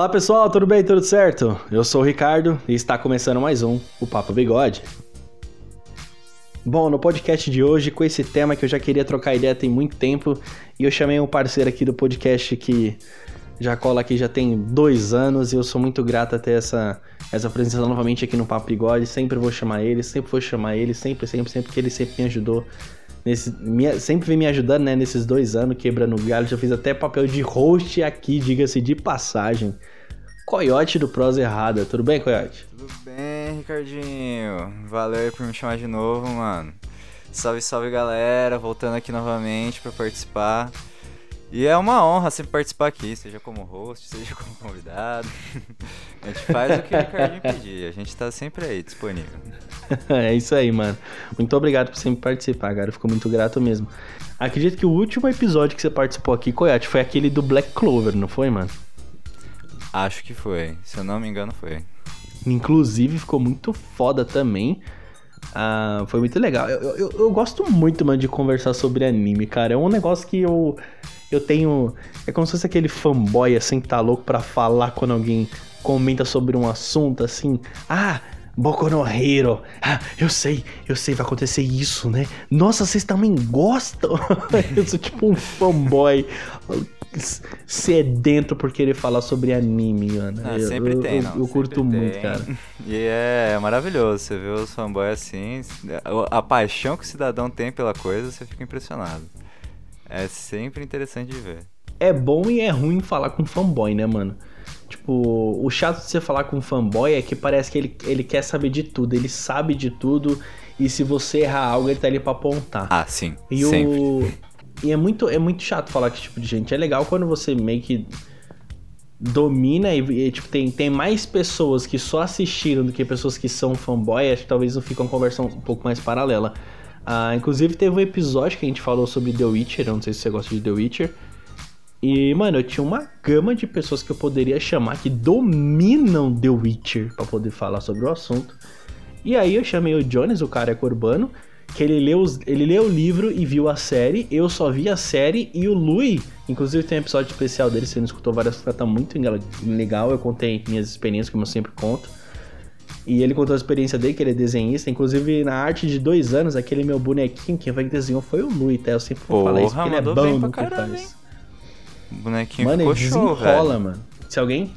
Olá pessoal, tudo bem? Tudo certo? Eu sou o Ricardo e está começando mais um O Papo Bigode. Bom, no podcast de hoje, com esse tema que eu já queria trocar ideia tem muito tempo, e eu chamei um parceiro aqui do podcast que já cola aqui já tem dois anos, e eu sou muito grato a ter essa, essa presença novamente aqui no Papo Bigode. Sempre vou chamar ele, sempre vou chamar ele, sempre, sempre, sempre, que ele sempre me ajudou Nesse, sempre vem me ajudando, né, nesses dois anos, quebrando galho. Já fiz até papel de host aqui, diga-se de passagem. Coyote do Prosa Errada. Tudo bem, Coyote? Tudo bem, Ricardinho. Valeu aí por me chamar de novo, mano. Salve, salve, galera. Voltando aqui novamente para participar. E é uma honra sempre participar aqui, seja como host, seja como convidado. a gente faz o que o Ricardinho pedir, a gente tá sempre aí, disponível. é isso aí, mano. Muito obrigado por sempre participar, cara. Fico muito grato mesmo. Acredito que o último episódio que você participou aqui, Coyote, foi aquele do Black Clover, não foi, mano? Acho que foi. Se eu não me engano, foi. Inclusive, ficou muito foda também. Ah, foi muito legal. Eu, eu, eu, gosto muito, mano, de conversar sobre anime, cara. É um negócio que eu, eu tenho. É como se fosse aquele fanboy, assim, que tá louco pra falar quando alguém comenta sobre um assunto, assim. Ah, Boku no Hero. Ah, eu sei, eu sei, vai acontecer isso, né? Nossa, vocês também gostam? eu sou tipo um fanboy sedento por querer falar sobre anime, mano. Ah, sempre eu, tem, não. Eu, eu curto tem. muito, cara. E é, maravilhoso, você vê os fanboys assim, a paixão que o cidadão tem pela coisa, você fica impressionado. É sempre interessante de ver. É bom e é ruim falar com fanboy, né, mano? Tipo, o chato de você falar com fanboy é que parece que ele, ele quer saber de tudo, ele sabe de tudo, e se você errar algo, ele tá ali pra apontar. Ah, sim. E sempre. o. E é muito, é muito chato falar com esse tipo de gente. É legal quando você meio que domina e, e, tipo, tem, tem mais pessoas que só assistiram do que pessoas que são fanboy, acho que talvez não fica uma conversa um pouco mais paralela. Ah, inclusive teve um episódio que a gente falou sobre The Witcher, eu não sei se você gosta de The Witcher. E, mano, eu tinha uma gama de pessoas que eu poderia chamar que dominam The Witcher para poder falar sobre o assunto. E aí eu chamei o Jones, o cara é corbano, que ele leu, os, ele leu o livro e viu a série. Eu só vi a série e o Lui, inclusive tem um episódio especial dele, você não escutou várias coisas, tá muito legal. Eu contei minhas experiências, como eu sempre conto. E ele contou a experiência dele, que ele é desenhista. Inclusive, na arte de dois anos, aquele meu bonequinho, quem foi que desenhou foi o Lui, tá? Eu sempre vou falar isso, porque ele é bom no que faz. O bonequinho mano, ficou ele show, desenrola, velho. mano. Se alguém,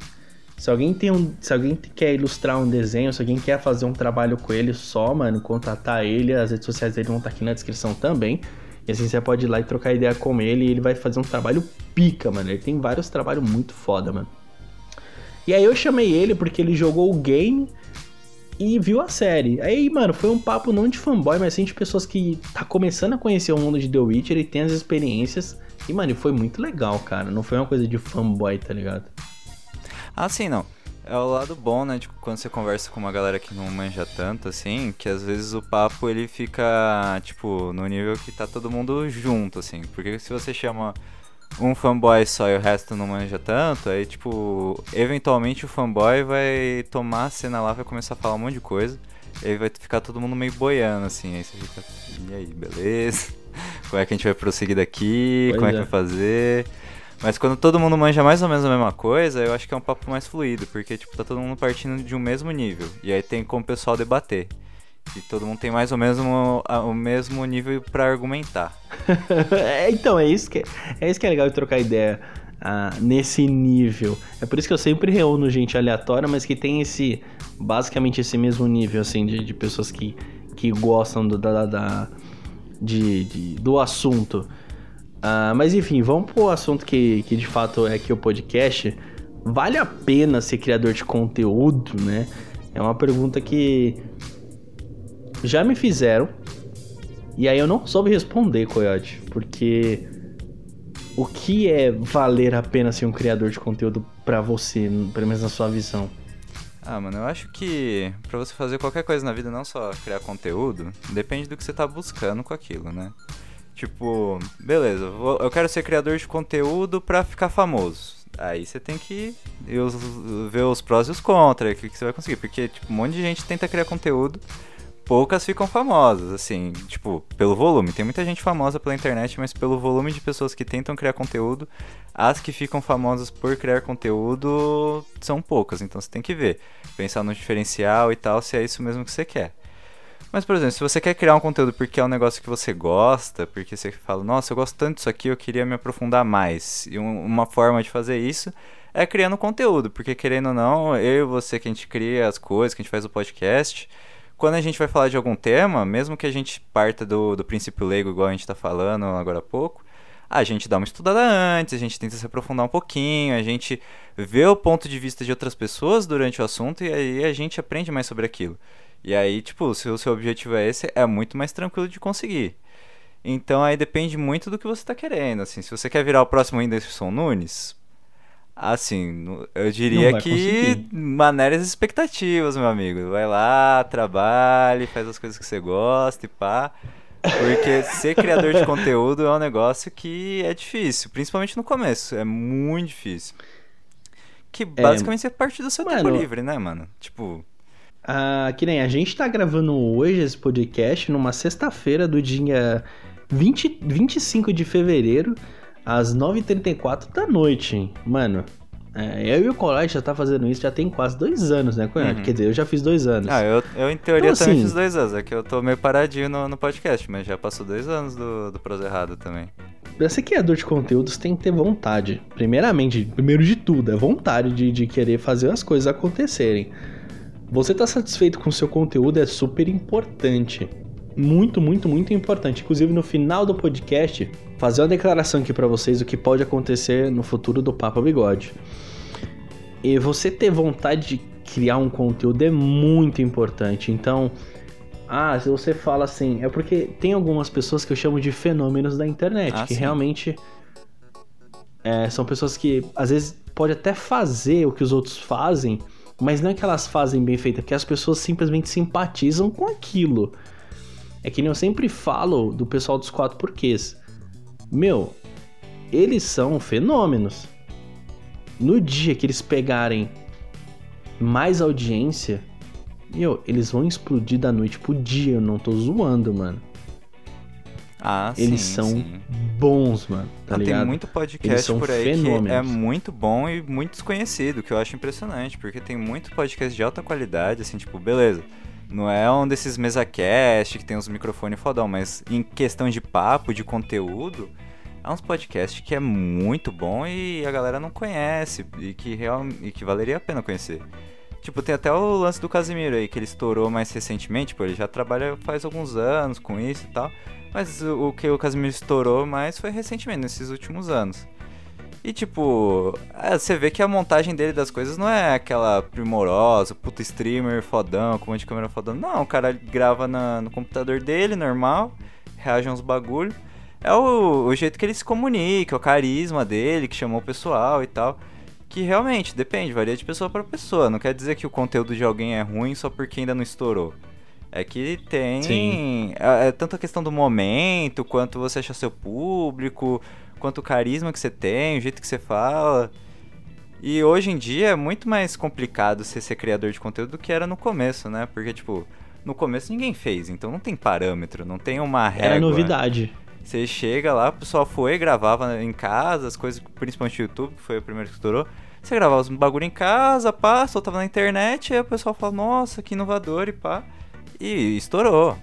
se alguém tem um, se alguém quer ilustrar um desenho, se alguém quer fazer um trabalho com ele só, mano, contatar ele, as redes sociais dele vão estar aqui na descrição também. E assim você pode ir lá e trocar ideia com ele e ele vai fazer um trabalho pica, mano. Ele tem vários trabalhos muito foda, mano. E aí eu chamei ele porque ele jogou o game e viu a série. Aí, mano, foi um papo não de fanboy, mas sim de pessoas que tá começando a conhecer o mundo de The Witcher e tem as experiências. E, mano, foi muito legal, cara. Não foi uma coisa de fanboy, tá ligado? Ah, sim, não. É o lado bom, né? Tipo, quando você conversa com uma galera que não manja tanto, assim, que às vezes o papo ele fica, tipo, no nível que tá todo mundo junto, assim. Porque se você chama um fanboy só e o resto não manja tanto, aí, tipo, eventualmente o fanboy vai tomar a cena lá, vai começar a falar um monte de coisa, e aí vai ficar todo mundo meio boiando, assim. Aí você fica, e aí, beleza? Como é que a gente vai prosseguir daqui? Pois Como é é. que vai fazer? Mas quando todo mundo manja mais ou menos a mesma coisa, eu acho que é um papo mais fluido, porque, tipo, tá todo mundo partindo de um mesmo nível. E aí tem como o pessoal debater. E todo mundo tem mais ou menos o, mesmo nível pra argumentar. é, então, é isso, que, é isso que é legal de trocar ideia ah, nesse nível. É por isso que eu sempre reúno gente aleatória, mas que tem esse. Basicamente esse mesmo nível, assim, de, de pessoas que, que gostam do, da, da, de, de- do assunto. Ah, mas enfim, vamos pro assunto que, que de fato é aqui o podcast. Vale a pena ser criador de conteúdo, né? É uma pergunta que já me fizeram. E aí eu não soube responder, Coyote, porque o que é valer a pena ser um criador de conteúdo pra você, pelo menos na sua visão? Ah, mano, eu acho que pra você fazer qualquer coisa na vida, não só criar conteúdo, depende do que você tá buscando com aquilo, né? Tipo, beleza, eu quero ser criador de conteúdo pra ficar famoso. Aí você tem que ver os prós e os contras, o que, que você vai conseguir. Porque, tipo, um monte de gente tenta criar conteúdo poucas ficam famosas, assim, tipo, pelo volume. Tem muita gente famosa pela internet, mas pelo volume de pessoas que tentam criar conteúdo, as que ficam famosas por criar conteúdo são poucas. Então você tem que ver, pensar no diferencial e tal, se é isso mesmo que você quer. Mas, por exemplo, se você quer criar um conteúdo porque é um negócio que você gosta, porque você fala, nossa, eu gosto tanto disso aqui, eu queria me aprofundar mais. E um, uma forma de fazer isso é criando conteúdo, porque querendo ou não, eu e você que a gente cria as coisas, que a gente faz o podcast, quando a gente vai falar de algum tema, mesmo que a gente parta do, do princípio leigo, igual a gente está falando agora há pouco, a gente dá uma estudada antes, a gente tenta se aprofundar um pouquinho, a gente vê o ponto de vista de outras pessoas durante o assunto e aí a gente aprende mais sobre aquilo. E aí, tipo, se o seu objetivo é esse, é muito mais tranquilo de conseguir. Então aí depende muito do que você está querendo, assim. Se você quer virar o próximo Whindersson Nunes, assim, eu diria que conseguir. maneiras expectativas, meu amigo. Vai lá, trabalhe, faz as coisas que você gosta e pá. Porque ser criador de conteúdo é um negócio que é difícil, principalmente no começo, é muito difícil. Que é, basicamente é, é parte do seu mano, tempo livre, né, mano? Tipo, ah, que nem a gente tá gravando hoje esse podcast numa sexta-feira do dia 20, 25 de fevereiro, às 9h34 da noite, hein? Mano, é, eu e o Colai já tá fazendo isso já tem quase dois anos, né, Cunhado? Uhum. Quer dizer, eu já fiz dois anos. Ah, eu, eu em teoria então, também assim, fiz dois anos. É que eu tô meio paradinho no, no podcast, mas já passou dois anos do, do Prosa Errado também. Pra ser criador de conteúdos tem que ter vontade. Primeiramente, primeiro de tudo, é vontade de, de querer fazer as coisas acontecerem. Você estar tá satisfeito com o seu conteúdo é super importante. Muito, muito, muito importante. Inclusive, no final do podcast, fazer uma declaração aqui para vocês do que pode acontecer no futuro do Papa Bigode. E você ter vontade de criar um conteúdo é muito importante. Então, ah, se você fala assim, é porque tem algumas pessoas que eu chamo de fenômenos da internet, ah, que sim. realmente é, são pessoas que às vezes pode até fazer o que os outros fazem, mas não é que elas fazem bem feito, é que as pessoas simplesmente simpatizam com aquilo. É que nem eu sempre falo do pessoal dos quatro porquês. Meu, eles são fenômenos. No dia que eles pegarem mais audiência, meu, eles vão explodir da noite pro dia, eu não tô zoando, mano. Ah, eles sim, são sim. bons, mano. Tá Tem ligado? muito podcast por aí fenômenos. que é muito bom e muito desconhecido, que eu acho impressionante, porque tem muito podcast de alta qualidade, assim, tipo, beleza. Não é um desses mesacast que tem uns microfones fodão, mas em questão de papo, de conteúdo, é uns podcasts que é muito bom e a galera não conhece e que, real, e que valeria a pena conhecer. Tipo, tem até o lance do Casimiro aí, que ele estourou mais recentemente, tipo, ele já trabalha faz alguns anos com isso e tal. Mas o, que o Casimiro estourou mais foi recentemente, nesses últimos anos. E tipo, é, você vê que a montagem dele das coisas não é aquela primorosa, puta streamer fodão, com um monte de câmera fodão. Não, o cara grava na, no computador dele, normal, reage uns bagulho. É o, o jeito que ele se comunica, o carisma dele, que chamou o pessoal e tal. Que realmente depende, varia de pessoa para pessoa. Não quer dizer que o conteúdo de alguém é ruim só porque ainda não estourou. É que tem é, é, tanto a questão do momento, quanto você acha seu público, quanto o carisma que você tem, o jeito que você fala. E hoje em dia é muito mais complicado você ser criador de conteúdo do que era no começo, né? Porque, tipo, no começo ninguém fez, então não tem parâmetro, não tem uma regra. Era novidade. Você chega lá, o pessoal foi, gravava em casa, as coisas, principalmente o YouTube, que foi o primeiro que estourou. Você gravava os bagulho em casa, pá, soltava na internet, e aí o pessoal fala, nossa, que inovador e pá e estourou.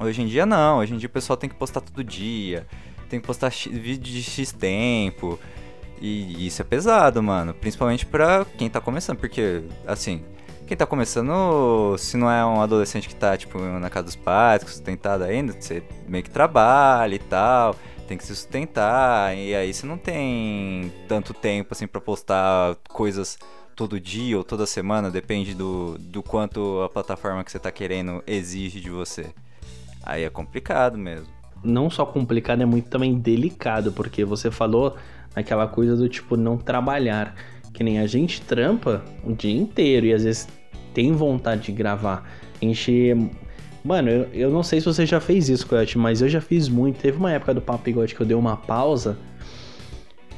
Hoje em dia não, hoje em dia o pessoal tem que postar todo dia, tem que postar vídeo de X tempo. E isso é pesado, mano. Principalmente pra quem tá começando, porque, assim, quem tá começando, se não é um adolescente que tá, tipo, na casa dos pais, sustentado ainda, você meio que trabalha e tal, tem que se sustentar, e aí você não tem tanto tempo, assim, pra postar coisas todo dia ou toda semana, depende do, do quanto a plataforma que você está querendo exige de você. Aí é complicado mesmo. Não só complicado, é muito também delicado, porque você falou naquela coisa do tipo não trabalhar. Que nem a gente trampa o dia inteiro e às vezes tem vontade de gravar. A gente. Mano, eu, eu não sei se você já fez isso, Coyote, mas eu já fiz muito. Teve uma época do Papo que eu dei uma pausa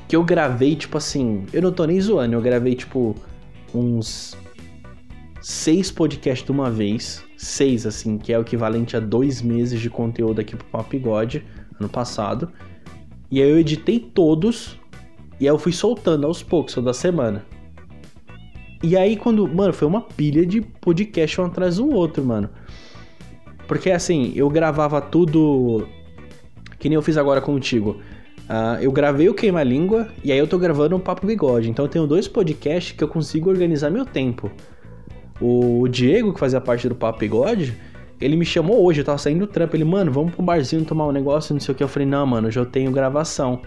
que eu gravei, tipo assim, eu não tô nem zoando, eu gravei, tipo, uns seis podcasts de uma vez. Seis, assim, que é o equivalente a dois meses de conteúdo aqui pro Papo God, ano passado. E aí eu editei todos. E aí eu fui soltando aos poucos, toda semana. E aí quando. Mano, foi uma pilha de podcast um atrás do outro, mano. Porque assim, eu gravava tudo. Que nem eu fiz agora contigo. Uh, eu gravei o Queima Língua e aí eu tô gravando o Papo Bigode. Então eu tenho dois podcasts que eu consigo organizar meu tempo. O Diego, que fazia parte do Papo Bigode, ele me chamou hoje, eu tava saindo do trampo. Ele, mano, vamos pro barzinho tomar um negócio, não sei o que. Eu falei, não, mano, hoje eu tenho gravação.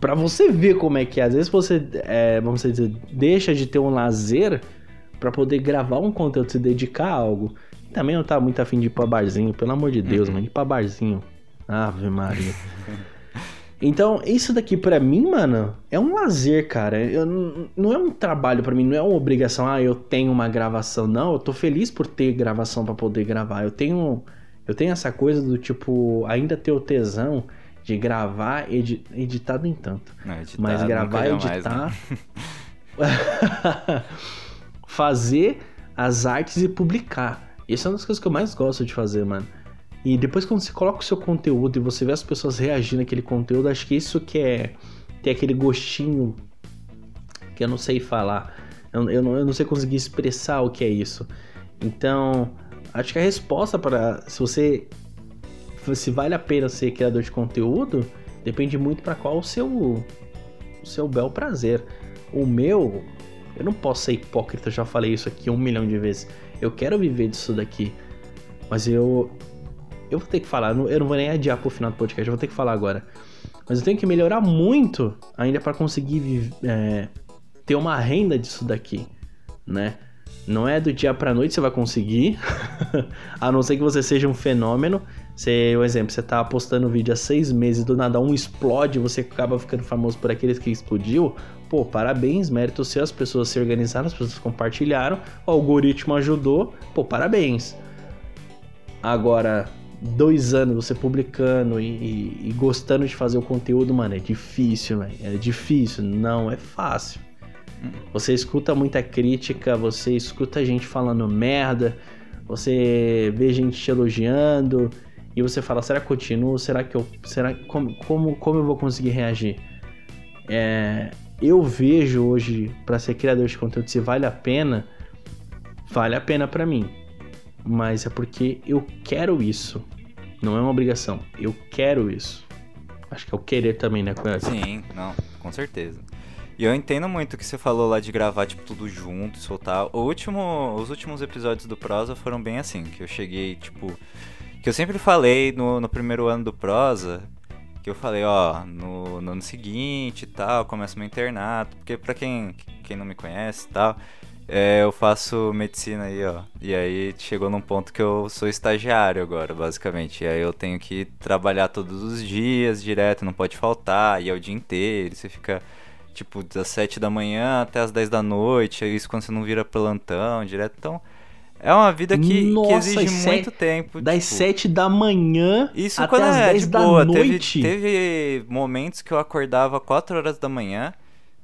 Pra você ver como é que é. Às vezes você, é, vamos dizer, deixa de ter um lazer para poder gravar um conteúdo, se dedicar a algo. Também não tá muito afim de ir pra barzinho, pelo amor de Deus, uhum. mano, ir pra barzinho. Ave Maria. Então, isso daqui para mim, mano, é um lazer, cara. Eu, não é um trabalho para mim, não é uma obrigação. Ah, eu tenho uma gravação. Não, eu tô feliz por ter gravação para poder gravar. Eu tenho, eu tenho essa coisa do tipo, ainda ter o tesão de gravar, edi editado em tanto. Não, editar, mas gravar, editar. Mais, né? fazer as artes e publicar. Isso é uma das coisas que eu mais gosto de fazer, mano. E depois quando você coloca o seu conteúdo e você vê as pessoas reagindo àquele conteúdo, acho que isso que é ter aquele gostinho que eu não sei falar. Eu, eu, não, eu não sei conseguir expressar o que é isso. Então, acho que a resposta para se você se vale a pena ser criador de conteúdo, depende muito para qual o seu o seu bel prazer. O meu, eu não posso ser hipócrita, já falei isso aqui um milhão de vezes. Eu quero viver disso daqui. Mas eu eu vou ter que falar, eu não vou nem adiar pro final do podcast, eu vou ter que falar agora. Mas eu tenho que melhorar muito ainda para conseguir é, ter uma renda disso daqui, né? Não é do dia pra noite você vai conseguir, a não ser que você seja um fenômeno. Você, um exemplo, você tá postando vídeo há seis meses, do nada um explode, você acaba ficando famoso por aqueles que explodiu. Pô, parabéns, mérito seu, as pessoas se organizaram, as pessoas compartilharam, o algoritmo ajudou, pô, parabéns. Agora, dois anos você publicando e, e, e, gostando de fazer o conteúdo, mano, é difícil, velho. É difícil, não é fácil. Você escuta muita crítica, você escuta gente falando merda, você vê gente te elogiando e você fala: será que eu continuo? Será que eu. Será, como, como, como eu vou conseguir reagir? É, eu vejo hoje, para ser criador de conteúdo, se vale a pena, vale a pena para mim mas é porque eu quero isso. Não é uma obrigação. Eu quero isso. Acho que é o querer também, né, Cunha? Sim, não, com certeza. E eu entendo muito o que você falou lá de gravar, tipo, tudo junto, soltar. O último, os últimos episódios do Prosa foram bem assim, que eu cheguei, tipo... Que eu sempre falei no, no primeiro ano do Prosa, que eu falei, ó, no, no ano seguinte e tal, começa meu internato. Porque pra quem, quem não me conhece e tal, é, eu faço medicina aí, ó. E aí chegou num ponto que eu sou estagiário agora, basicamente. E aí eu tenho que trabalhar todos os dias, direto, não pode faltar, e é o dia inteiro. Você fica, tipo, das 7 da manhã até as 10 da noite. Isso quando você não vira plantão direto. Então, é uma vida que, Nossa, que exige muito tempo. Das tipo, 7 da manhã isso até as é 10 da boa. noite. Teve, teve momentos que eu acordava 4 horas da manhã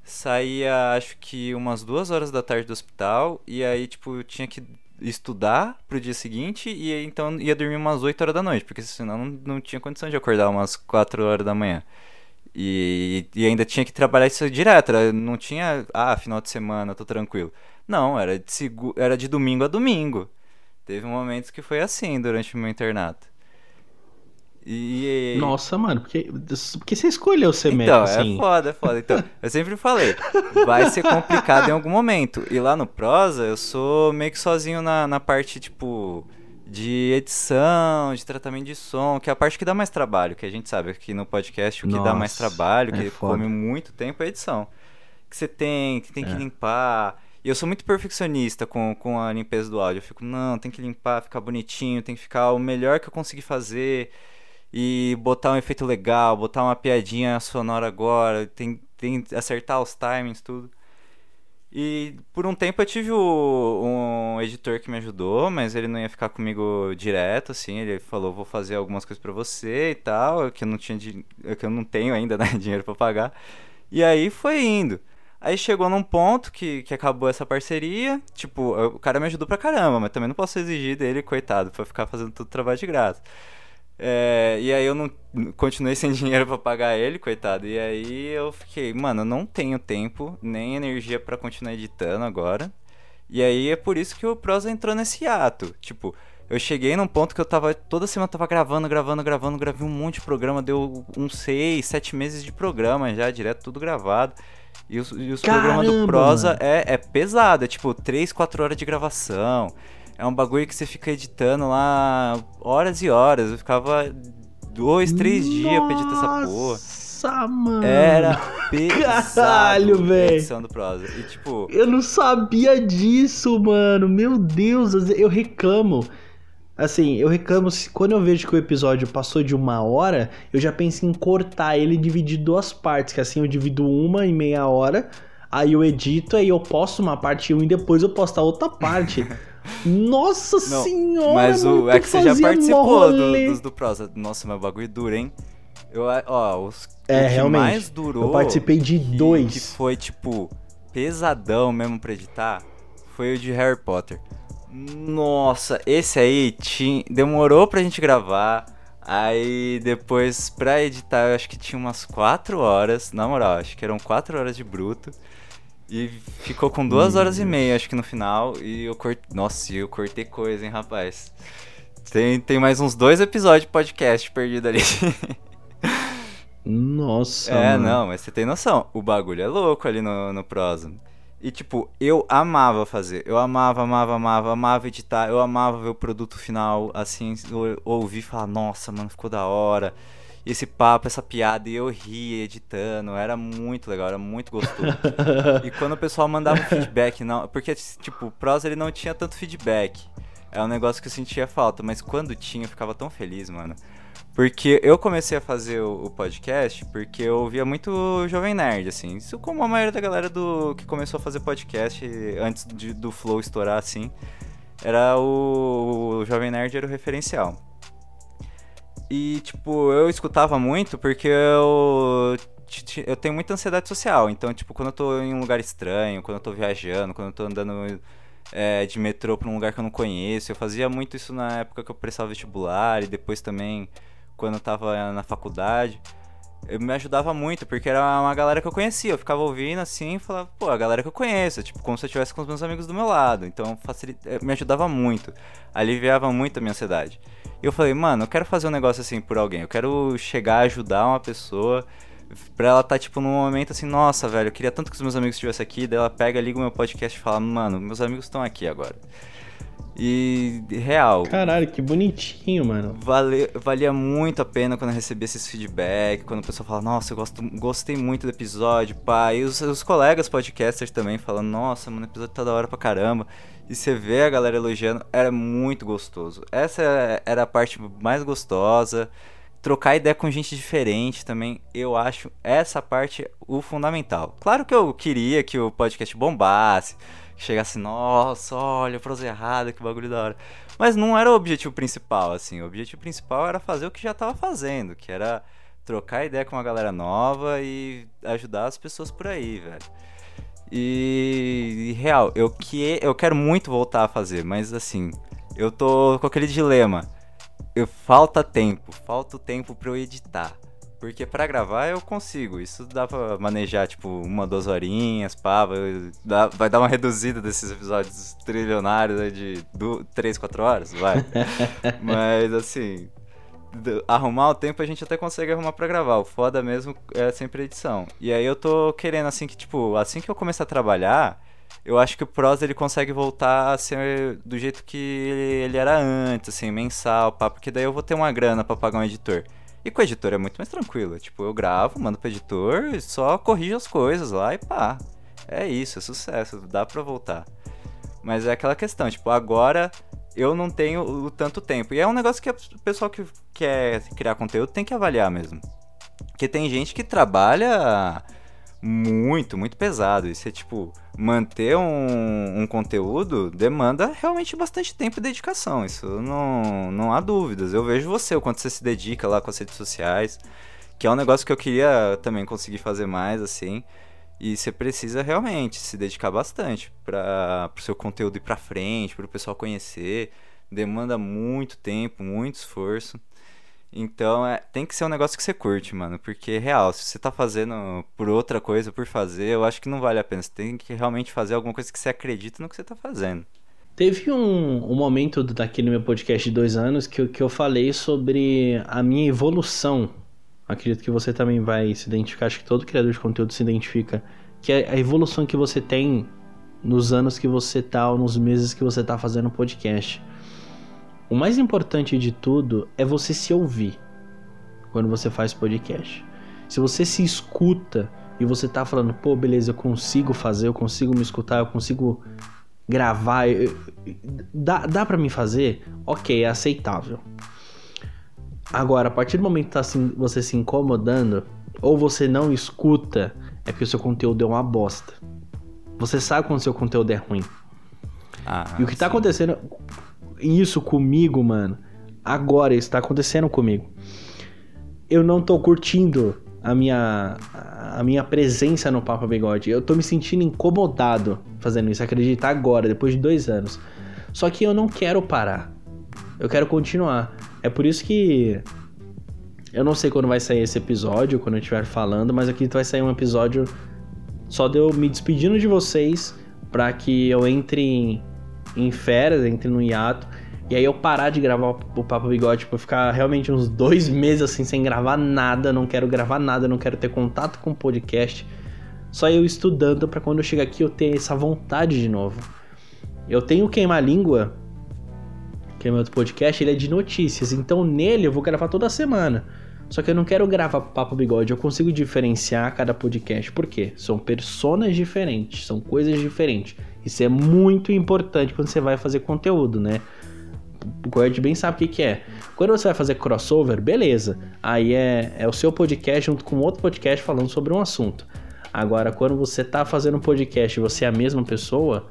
saía acho que umas duas horas da tarde do hospital e aí tipo eu tinha que estudar pro dia seguinte e aí, então ia dormir umas 8 horas da noite, porque senão não, não tinha condição de acordar umas 4 horas da manhã. E, e ainda tinha que trabalhar isso direto, não tinha, ah, final de semana, tô tranquilo. Não, era de, era de domingo a domingo. Teve momentos que foi assim durante o meu internato. E... Nossa, mano, porque, porque você escolheu ser então, médico é assim? é foda, é foda. Então, eu sempre falei, vai ser complicado em algum momento. E lá no Prosa, eu sou meio que sozinho na, na parte, tipo, de edição, de tratamento de som, que é a parte que dá mais trabalho, que a gente sabe aqui no podcast, o que Nossa, dá mais trabalho, é que foda. come muito tempo é a edição. Que você tem, que tem é. que limpar... E eu sou muito perfeccionista com, com a limpeza do áudio. Eu fico, não, tem que limpar, ficar bonitinho, tem que ficar o melhor que eu conseguir fazer e botar um efeito legal, botar uma piadinha sonora agora, tem, tem acertar os timings, tudo. E por um tempo eu tive o, um editor que me ajudou, mas ele não ia ficar comigo direto, assim. Ele falou, vou fazer algumas coisas para você e tal, que eu não tinha que eu não tenho ainda né, dinheiro para pagar. E aí foi indo. Aí chegou num ponto que, que acabou essa parceria. Tipo, o cara me ajudou pra caramba, mas também não posso exigir dele, coitado, pra ficar fazendo tudo trabalho de graça. É, e aí eu não continuei sem dinheiro para pagar ele, coitado. E aí eu fiquei, mano, eu não tenho tempo nem energia para continuar editando agora. E aí é por isso que o Prosa entrou nesse ato. Tipo, eu cheguei num ponto que eu tava. Toda semana eu tava gravando, gravando, gravando, gravei um monte de programa, deu uns seis, sete meses de programa já, direto, tudo gravado. E os, e os programas do Prosa é, é pesado, é tipo três quatro horas de gravação. É um bagulho que você fica editando lá horas e horas. Eu ficava dois, três Nossa, dias pra editar essa porra. Nossa, mano. Era pesado Caralho, velho. E tipo... Eu não sabia disso, mano. Meu Deus, eu reclamo. Assim, eu reclamo se quando eu vejo que o episódio passou de uma hora, eu já penso em cortar ele e dividir duas partes, que assim eu divido uma em meia hora, aí eu edito, aí eu posto uma parte um e depois eu posto a outra parte. Nossa não, senhora! Mas o, é que você já participou do, dos do Prosa. Nossa, meu bagulho duro, hein? Eu, ó, os é, que realmente, mais durou. Eu participei de que, dois. Que foi, tipo, pesadão mesmo pra editar. Foi o de Harry Potter. Nossa, esse aí tinha, demorou pra gente gravar. Aí depois pra editar, eu acho que tinha umas 4 horas. Na moral, acho que eram 4 horas de bruto. E ficou com duas horas e meia, acho que no final. E eu cortei. Nossa, eu cortei coisa, hein, rapaz. Tem, tem mais uns dois episódios de podcast perdido ali. Nossa. É, mano. não, mas você tem noção. O bagulho é louco ali no, no prosa. E, tipo, eu amava fazer. Eu amava, amava, amava, amava editar. Eu amava ver o produto final, assim, ouvir e falar, nossa, mano, ficou da hora. E esse papo, essa piada, e eu ria editando. Era muito legal, era muito gostoso. e quando o pessoal mandava feedback, não. Porque, tipo, o prosa ele não tinha tanto feedback. É um negócio que eu sentia falta. Mas quando tinha, eu ficava tão feliz, mano. Porque eu comecei a fazer o, podcast porque eu ouvia muito Jovem Nerd, assim. Isso como a maioria da galera do que começou a fazer podcast antes de, do Flow estourar, assim. Era o, o Jovem Nerd era o referencial. E, tipo, eu escutava muito porque eu eu tenho muita ansiedade social. Então, tipo, quando eu tô em um lugar estranho, quando eu tô viajando, quando eu tô andando é, de metrô pra um lugar que eu não conheço, eu fazia muito isso na época que eu prestava vestibular e depois também quando eu tava na faculdade, eu me ajudava muito, porque era uma galera que eu conhecia. Eu ficava ouvindo assim e falava, pô, a galera que eu conheço, tipo, como se eu estivesse com os meus amigos do meu lado. Então facilita, eh, me ajudava muito, aliviava muito a minha ansiedade. E eu falei, mano, eu quero fazer um negócio assim por alguém. Eu quero chegar a ajudar uma pessoa pra ela tá, tipo, num momento assim, nossa, velho, eu queria tanto que os meus amigos estivessem aqui. Daí ela pega, liga o meu podcast e fala, mano, meus amigos estão aqui agora. E real. Caralho, que bonitinho, mano. Vale, valia muito a pena quando eu recebi esses feedback, quando o pessoal fala, nossa, eu gosto, gostei muito do episódio, pá. E os, os colegas podcasters também falando, nossa, mano, o episódio tá da hora pra caramba. E você vê a galera elogiando, era muito gostoso. Essa era a parte mais gostosa. Trocar ideia com gente diferente também, eu acho essa parte o fundamental. Claro que eu queria que o podcast bombasse chegasse, nossa, olha, prosa errada, que bagulho da hora. Mas não era o objetivo principal, assim. O objetivo principal era fazer o que já tava fazendo, que era trocar ideia com uma galera nova e ajudar as pessoas por aí, velho. E, e real, eu que eu quero muito voltar a fazer, mas assim, eu tô com aquele dilema. Eu falta tempo, falta o tempo para eu editar. Porque para gravar eu consigo. Isso dá pra manejar, tipo, uma, duas horinhas, pá. Vai, dá, vai dar uma reduzida desses episódios trilionários aí de do, três, quatro horas, vai. Mas assim. Arrumar o tempo a gente até consegue arrumar para gravar. O foda mesmo é sempre edição. E aí eu tô querendo, assim, que, tipo, assim que eu começar a trabalhar, eu acho que o Prosa ele consegue voltar a ser do jeito que ele, era antes, assim, mensal, pá, porque daí eu vou ter uma grana para pagar um editor. E com o editor é muito mais tranquilo. Tipo, eu gravo, mando pro editor só corrijo as coisas lá e pá. É isso, é sucesso, dá pra voltar. Mas é aquela questão, tipo, agora eu não tenho o tanto tempo. E é um negócio que o pessoal que quer criar conteúdo tem que avaliar mesmo. Porque tem gente que trabalha muito, muito pesado. E você, tipo, manter um, um, conteúdo demanda realmente bastante tempo e dedicação. Isso não, não há dúvidas. Eu vejo você, o quanto você se dedica lá com as redes sociais, que é um negócio que eu queria também conseguir fazer mais, assim. E você precisa realmente se dedicar bastante para o seu conteúdo ir para frente, para o pessoal conhecer. Demanda muito tempo, muito esforço. Então é, tem que ser um negócio que você curte, mano. Porque, real, se você tá fazendo por outra coisa, por fazer, eu acho que não vale a pena. Você tem que realmente fazer alguma coisa que você acredita no que você tá fazendo. Teve um, um momento daqui no meu podcast de dois anos que, que eu falei sobre a minha evolução. Acredito que você também vai se identificar, acho que todo criador de conteúdo se identifica. Que é a evolução que você tem nos anos que você tá, ou nos meses que você tá fazendo podcast. O mais importante de tudo é você se ouvir quando você faz podcast. Se você se escuta e você tá falando, pô, beleza, eu consigo fazer, eu consigo me escutar, eu consigo gravar, eu, dá, dá para mim fazer? Ok, é aceitável. Agora, a partir do momento que tá você se incomodando, ou você não escuta, é porque o seu conteúdo é uma bosta. Você sabe quando o seu conteúdo é ruim. Ah, e o que tá sim. tá acontecendo isso comigo, mano, agora está acontecendo comigo. Eu não tô curtindo a minha a minha presença no Papa Bigode. Eu tô me sentindo incomodado fazendo isso, acredita agora, depois de dois anos. Só que eu não quero parar. Eu quero continuar. É por isso que eu não sei quando vai sair esse episódio, quando eu estiver falando, mas aqui vai sair um episódio só de eu me despedindo de vocês para que eu entre em em férias, entre no hiato. E aí eu parar de gravar o Papo Bigode, tipo, ficar realmente uns dois meses assim sem gravar nada, não quero gravar nada, não quero ter contato com o podcast. Só eu estudando para quando eu chegar aqui eu ter essa vontade de novo. Eu tenho Queima Língua, que é meu outro podcast, ele é de notícias, então nele eu vou gravar toda semana. Só que eu não quero gravar Papo Bigode, eu consigo diferenciar cada podcast. Por quê? São personas diferentes, são coisas diferentes. Isso é muito importante quando você vai fazer conteúdo, né? O Coed bem sabe o que, que é. Quando você vai fazer crossover, beleza. Aí é, é o seu podcast junto com outro podcast falando sobre um assunto. Agora, quando você tá fazendo um podcast e você é a mesma pessoa,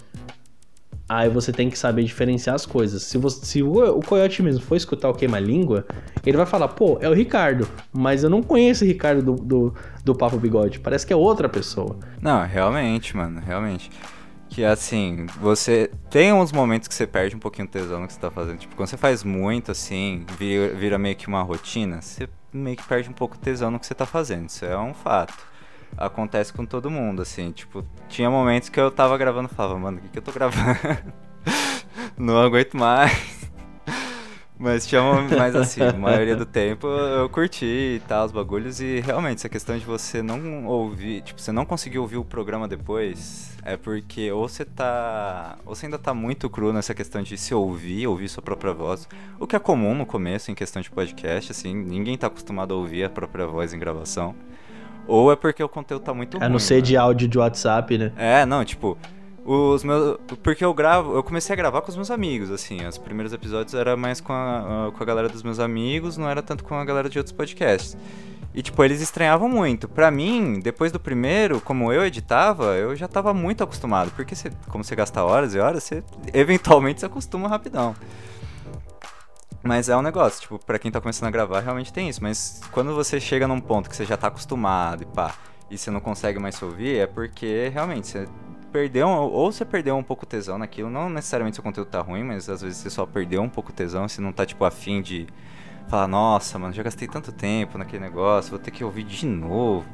aí você tem que saber diferenciar as coisas. Se, você, se o, o Coyote mesmo for escutar o Queima-Língua, ele vai falar, pô, é o Ricardo, mas eu não conheço o Ricardo do, do, do Papo Bigode. Parece que é outra pessoa. Não, realmente, mano, realmente que assim, você tem uns momentos que você perde um pouquinho o tesão no que você tá fazendo. Tipo, quando você faz muito assim, vira, vira meio que uma rotina, você meio que perde um pouco o tesão no que você tá fazendo. Isso é um fato. Acontece com todo mundo, assim. Tipo, tinha momentos que eu tava gravando e falava, mano, o que, que eu tô gravando? Não aguento mais. Mas tinha mais assim, a maioria do tempo eu curti e tal, os bagulhos. E realmente, essa questão de você não ouvir, tipo, você não conseguir ouvir o programa depois, é porque ou você tá. Ou você ainda tá muito cru nessa questão de se ouvir, ouvir sua própria voz. O que é comum no começo em questão de podcast, assim, ninguém tá acostumado a ouvir a própria voz em gravação. Ou é porque o conteúdo tá muito ruim. A não ser né? de áudio de WhatsApp, né? É, não, tipo, os meus. Porque eu gravo. Eu comecei a gravar com os meus amigos, assim. Os primeiros episódios era mais com a, com a galera dos meus amigos, não era tanto com a galera de outros podcasts. E, tipo, eles estranhavam muito. Pra mim, depois do primeiro, como eu editava, eu já tava muito acostumado. Porque, você, como você gasta horas e horas, você eventualmente se acostuma rapidão. Mas é um negócio, tipo, pra quem tá começando a gravar, realmente tem isso. Mas quando você chega num ponto que você já tá acostumado e pá, e você não consegue mais se ouvir, é porque realmente você perdeu, ou você perdeu um pouco tesão naquilo, não necessariamente seu conteúdo tá ruim, mas às vezes você só perdeu um pouco tesão, você não tá, tipo, afim de falar, nossa, mano, já gastei tanto tempo naquele negócio, vou ter que ouvir de novo.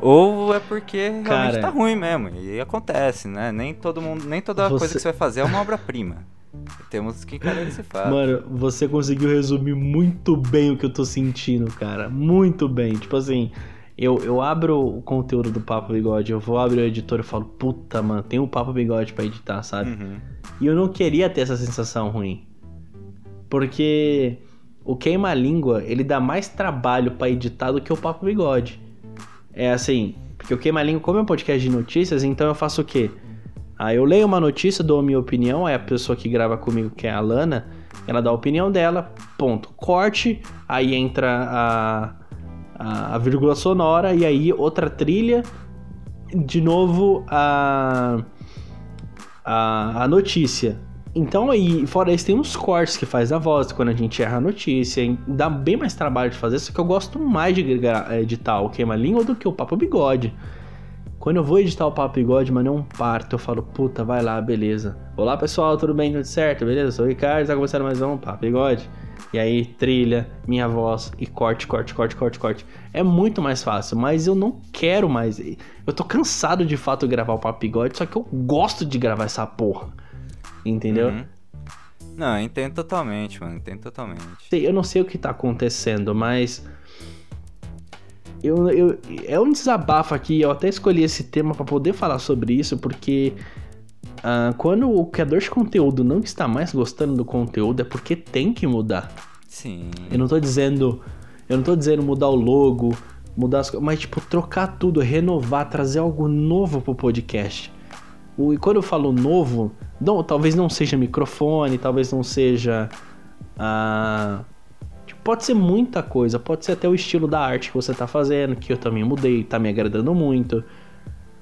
Ou é porque realmente Cara, tá ruim mesmo, e acontece, né? Nem todo mundo, nem toda você... coisa que você vai fazer é uma obra-prima. Temos que encarar esse fato. Mano, você conseguiu resumir muito bem o que eu tô sentindo, cara. Muito bem. Tipo assim, eu, eu abro o conteúdo do Papo Bigode, eu vou abrir o editor e falo, puta, mano, tem um Papo Bigode pra editar, sabe? Uhum. E eu não queria ter essa sensação ruim. Porque o Queima-Língua, ele dá mais trabalho para editar do que o Papo Bigode. É assim, porque o Queima-Língua, como é um podcast de notícias, então eu faço o quê? Aí eu leio uma notícia, dou a minha opinião, aí a pessoa que grava comigo, que é a Lana, ela dá a opinião dela, ponto. Corte, aí entra a a, a vírgula sonora e aí outra trilha, de novo a, a, a notícia. Então aí, fora isso, tem uns cortes que faz a voz quando a gente erra a notícia. Dá bem mais trabalho de fazer, só que eu gosto mais de editar o Queima Língua do que o Papo Bigode. Quando eu vou editar o Papo Bigode, mano, é um parto. Eu falo, puta, vai lá, beleza. Olá, pessoal, tudo bem? Tudo certo? Beleza? Sou o Ricardo, tá começando mais um Papo Bigode. E aí, trilha, minha voz e corte, corte, corte, corte, corte. É muito mais fácil, mas eu não quero mais. Eu tô cansado de fato de gravar o Papo Bigode, só que eu gosto de gravar essa porra. Entendeu? Uhum. Não, entendo totalmente, mano. Entendo totalmente. Eu não sei o que tá acontecendo, mas. Eu, eu, é um desabafo aqui. Eu até escolhi esse tema para poder falar sobre isso, porque uh, quando o criador de conteúdo não está mais gostando do conteúdo, é porque tem que mudar. Sim. Eu não tô dizendo. Eu não tô dizendo mudar o logo, mudar as coisas, mas tipo, trocar tudo, renovar, trazer algo novo pro podcast. O, e quando eu falo novo, não, talvez não seja microfone, talvez não seja. Tipo, pode ser muita coisa, pode ser até o estilo da arte que você tá fazendo, que eu também mudei, tá me agradando muito.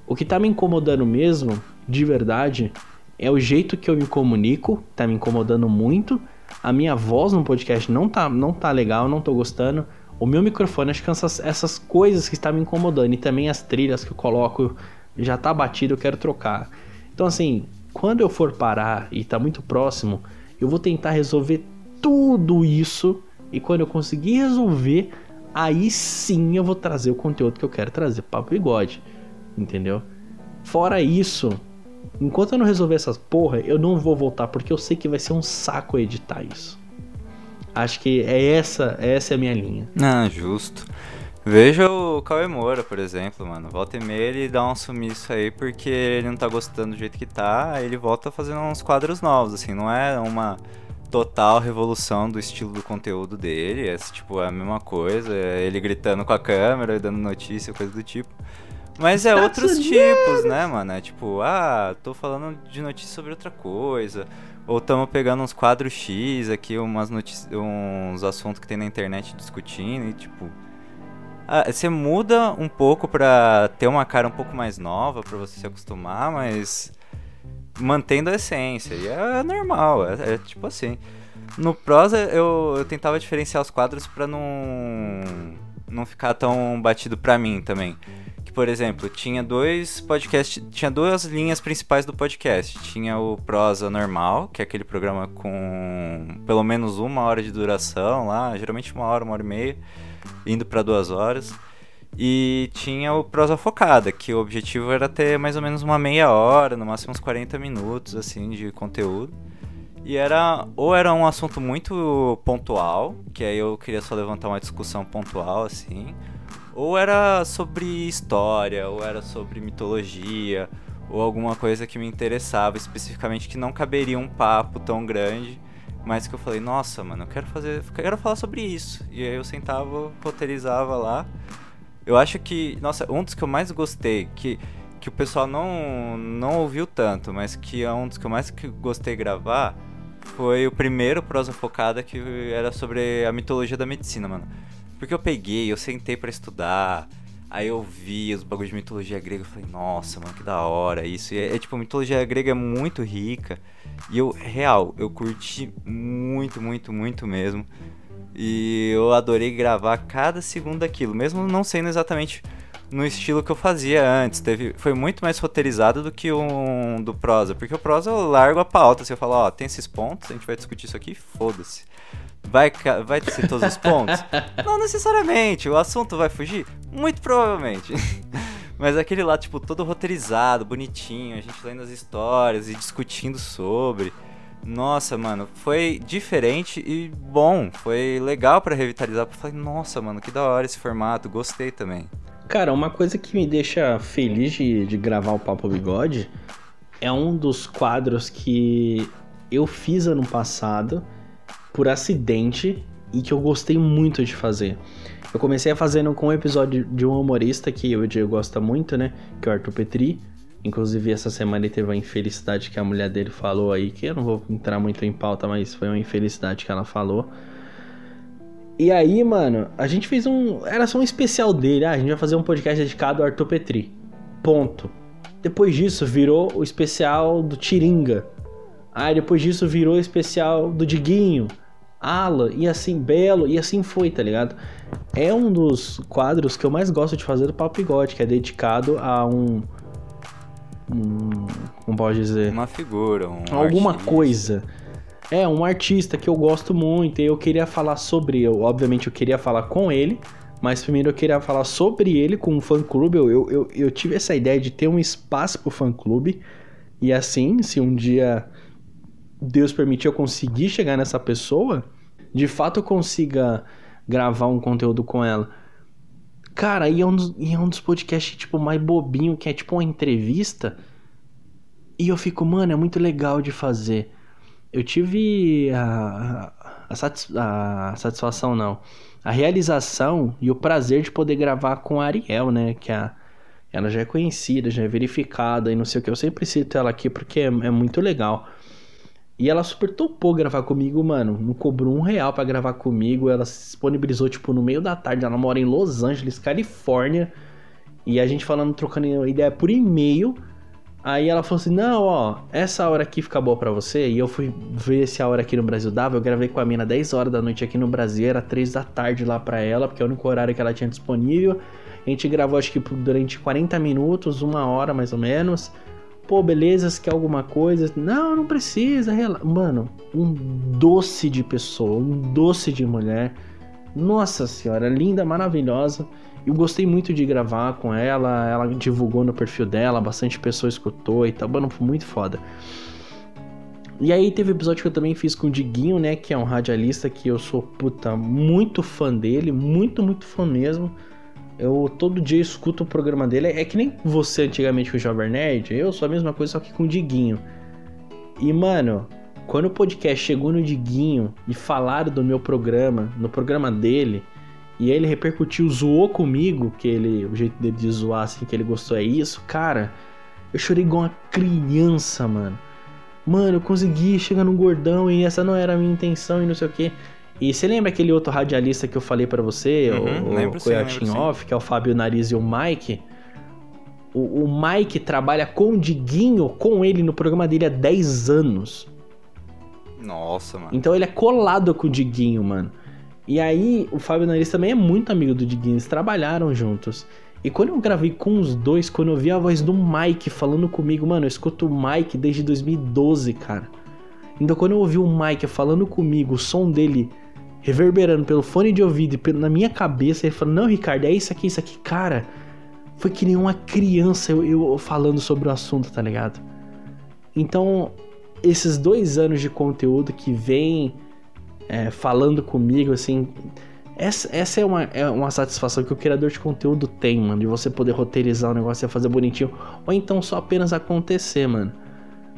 O que tá me incomodando mesmo, de verdade, é o jeito que eu me comunico, tá me incomodando muito. A minha voz no podcast não tá, não tá legal, não tô gostando. O meu microfone, acho que essas, essas coisas que estão me incomodando. E também as trilhas que eu coloco já tá batido, eu quero trocar. Então, assim, quando eu for parar e tá muito próximo, eu vou tentar resolver tudo isso. E quando eu conseguir resolver, aí sim eu vou trazer o conteúdo que eu quero trazer para o bigode. Entendeu? Fora isso, enquanto eu não resolver essas porra, eu não vou voltar porque eu sei que vai ser um saco editar isso. Acho que é essa, essa é a minha linha. Ah, justo. Veja o Cauê Moura, por exemplo, mano. Volta e meia ele dá um sumiço aí porque ele não tá gostando do jeito que tá, aí ele volta fazendo uns quadros novos, assim, não é uma total revolução do estilo do conteúdo dele, é tipo é a mesma coisa, é ele gritando com a câmera, dando notícia, coisa do tipo. Mas é outros tipos, né, mano? É tipo, ah, tô falando de notícia sobre outra coisa. Ou estamos pegando uns quadros X aqui, umas notícias, uns assuntos que tem na internet discutindo e tipo ah, você muda um pouco pra ter uma cara um pouco mais nova, pra você se acostumar, mas mantendo a essência. E é normal, é, é tipo assim. No prosa eu, eu tentava diferenciar os quadros pra não, não ficar tão batido pra mim também. Que, por exemplo, tinha dois podcasts, tinha duas linhas principais do podcast. Tinha o prosa normal, que é aquele programa com pelo menos uma hora de duração lá, geralmente uma hora, uma hora e meia indo para duas horas. E tinha o prosa focada, que o objetivo era ter mais ou menos uma meia hora, no máximo uns 40 minutos assim de conteúdo. E era ou era um assunto muito pontual, que aí eu queria só levantar uma discussão pontual assim, ou era sobre história, ou era sobre mitologia, ou alguma coisa que me interessava especificamente que não caberia um papo tão grande mas que eu falei, nossa, mano, eu quero fazer, quero falar sobre isso. E aí eu sentava, roteirizava lá. Eu acho que, nossa, um dos que eu mais gostei, que, que o pessoal não, não ouviu tanto, mas que é um dos que eu mais gostei de gravar, foi o primeiro prosa focada que era sobre a mitologia da medicina, mano. Porque eu peguei, eu sentei para estudar, Aí eu vi os bagulhos de mitologia grega e falei, nossa, mano, que da hora isso. E é, é, tipo, a mitologia grega é muito rica. E eu, real, eu curti muito, muito, muito mesmo. E eu adorei gravar cada segundo daquilo, mesmo não sendo exatamente no estilo que eu fazia antes. Teve, foi muito mais roteirizado do que um do prosa. Porque o prosa eu largo a pauta. Você assim, fala, ó, tem esses pontos, a gente vai discutir isso aqui, foda-se. Vai, vai ser todos os pontos? Não necessariamente. O assunto vai fugir? Muito provavelmente. Mas aquele lá, tipo, todo roteirizado, bonitinho, a gente lendo as histórias e discutindo sobre. Nossa, mano, foi diferente e bom. Foi legal para revitalizar. Eu falei, nossa, mano, que da hora esse formato, gostei também. Cara, uma coisa que me deixa feliz de, de gravar o Papo Bigode é um dos quadros que eu fiz ano passado por acidente e que eu gostei muito de fazer. Eu comecei a fazendo com um episódio de um humorista que eu o Diego gosta muito, né? Que é o Arthur Petri. Inclusive, essa semana ele teve uma infelicidade que a mulher dele falou aí, que eu não vou entrar muito em pauta, mas foi uma infelicidade que ela falou. E aí, mano, a gente fez um. Era só um especial dele. Ah, a gente vai fazer um podcast dedicado ao Arthur Petri. Ponto. Depois disso, virou o especial do Tiringa. Aí depois disso virou o especial do Diguinho. Alan, e assim, Belo, e assim foi, tá ligado? É um dos quadros que eu mais gosto de fazer do Papo Bigode, que é dedicado a um. Um como pode dizer? Uma figura, um Alguma artista. coisa. É, um artista que eu gosto muito e eu queria falar sobre. Eu, obviamente, eu queria falar com ele, mas primeiro eu queria falar sobre ele com um fã-clube. Eu, eu, eu tive essa ideia de ter um espaço pro fã-clube. E assim, se um dia Deus permitir eu conseguir chegar nessa pessoa, de fato eu consiga gravar um conteúdo com ela. Cara, e é um dos, é um dos podcasts, tipo, mais bobinho, que é tipo uma entrevista. E eu fico, mano, é muito legal de fazer. Eu tive a, a, satis, a satisfação, não. A realização e o prazer de poder gravar com a Ariel, né? Que a, ela já é conhecida, já é verificada e não sei o que. Eu sempre cito ela aqui porque é, é muito legal. E ela super topou gravar comigo, mano. Não cobrou um real para gravar comigo. Ela se disponibilizou, tipo, no meio da tarde. Ela mora em Los Angeles, Califórnia. E a gente falando, trocando ideia por e-mail. Aí ela falou assim: Não, ó, essa hora aqui fica boa pra você. E eu fui ver se a hora aqui no Brasil dava. Eu gravei com a mina 10 horas da noite aqui no Brasil. Era 3 da tarde lá pra ela, porque é o único horário que ela tinha disponível. A gente gravou acho que durante 40 minutos, uma hora mais ou menos. Pô, beleza, você quer alguma coisa? Não, não precisa. Mano, um doce de pessoa, um doce de mulher. Nossa senhora, linda, maravilhosa. Eu gostei muito de gravar com ela. Ela divulgou no perfil dela, bastante pessoa escutou e tal. Mano, muito foda. E aí teve episódio que eu também fiz com o Diguinho, né? Que é um radialista que eu sou, puta, muito fã dele. Muito, muito fã mesmo. Eu todo dia escuto o programa dele. É que nem você antigamente com o Jovem Nerd. Eu sou a mesma coisa, só que com o Diguinho. E, mano, quando o podcast chegou no Diguinho e falaram do meu programa, no programa dele, e ele repercutiu, zoou comigo, que ele, o jeito dele de zoar, assim, que ele gostou é isso, cara, eu chorei igual uma criança, mano. Mano, eu consegui chegar no gordão e essa não era a minha intenção e não sei o que. E você lembra aquele outro radialista que eu falei para você, Uhum, o, lembro o sim. Off, que é o Fábio Nariz e o Mike? O, o Mike trabalha com o Diguinho, com ele no programa dele há 10 anos. Nossa, mano. Então ele é colado com o Diguinho, mano. E aí, o Fábio Nariz também é muito amigo do Diguinho, eles trabalharam juntos. E quando eu gravei com os dois, quando eu vi a voz do Mike falando comigo, mano, eu escuto o Mike desde 2012, cara. Então quando eu ouvi o Mike falando comigo, o som dele reverberando pelo fone de ouvido e pelo- na minha cabeça, ele falou, não, Ricardo, é isso aqui, isso aqui, cara. Foi que nem uma criança eu, eu falando sobre o assunto, tá ligado? Então, esses dois anos de conteúdo que vem é, falando comigo, assim. Essa, essa é, uma, é uma satisfação que o criador de conteúdo tem, mano. De você poder roteirizar o negócio e fazer bonitinho. Ou então só apenas acontecer, mano.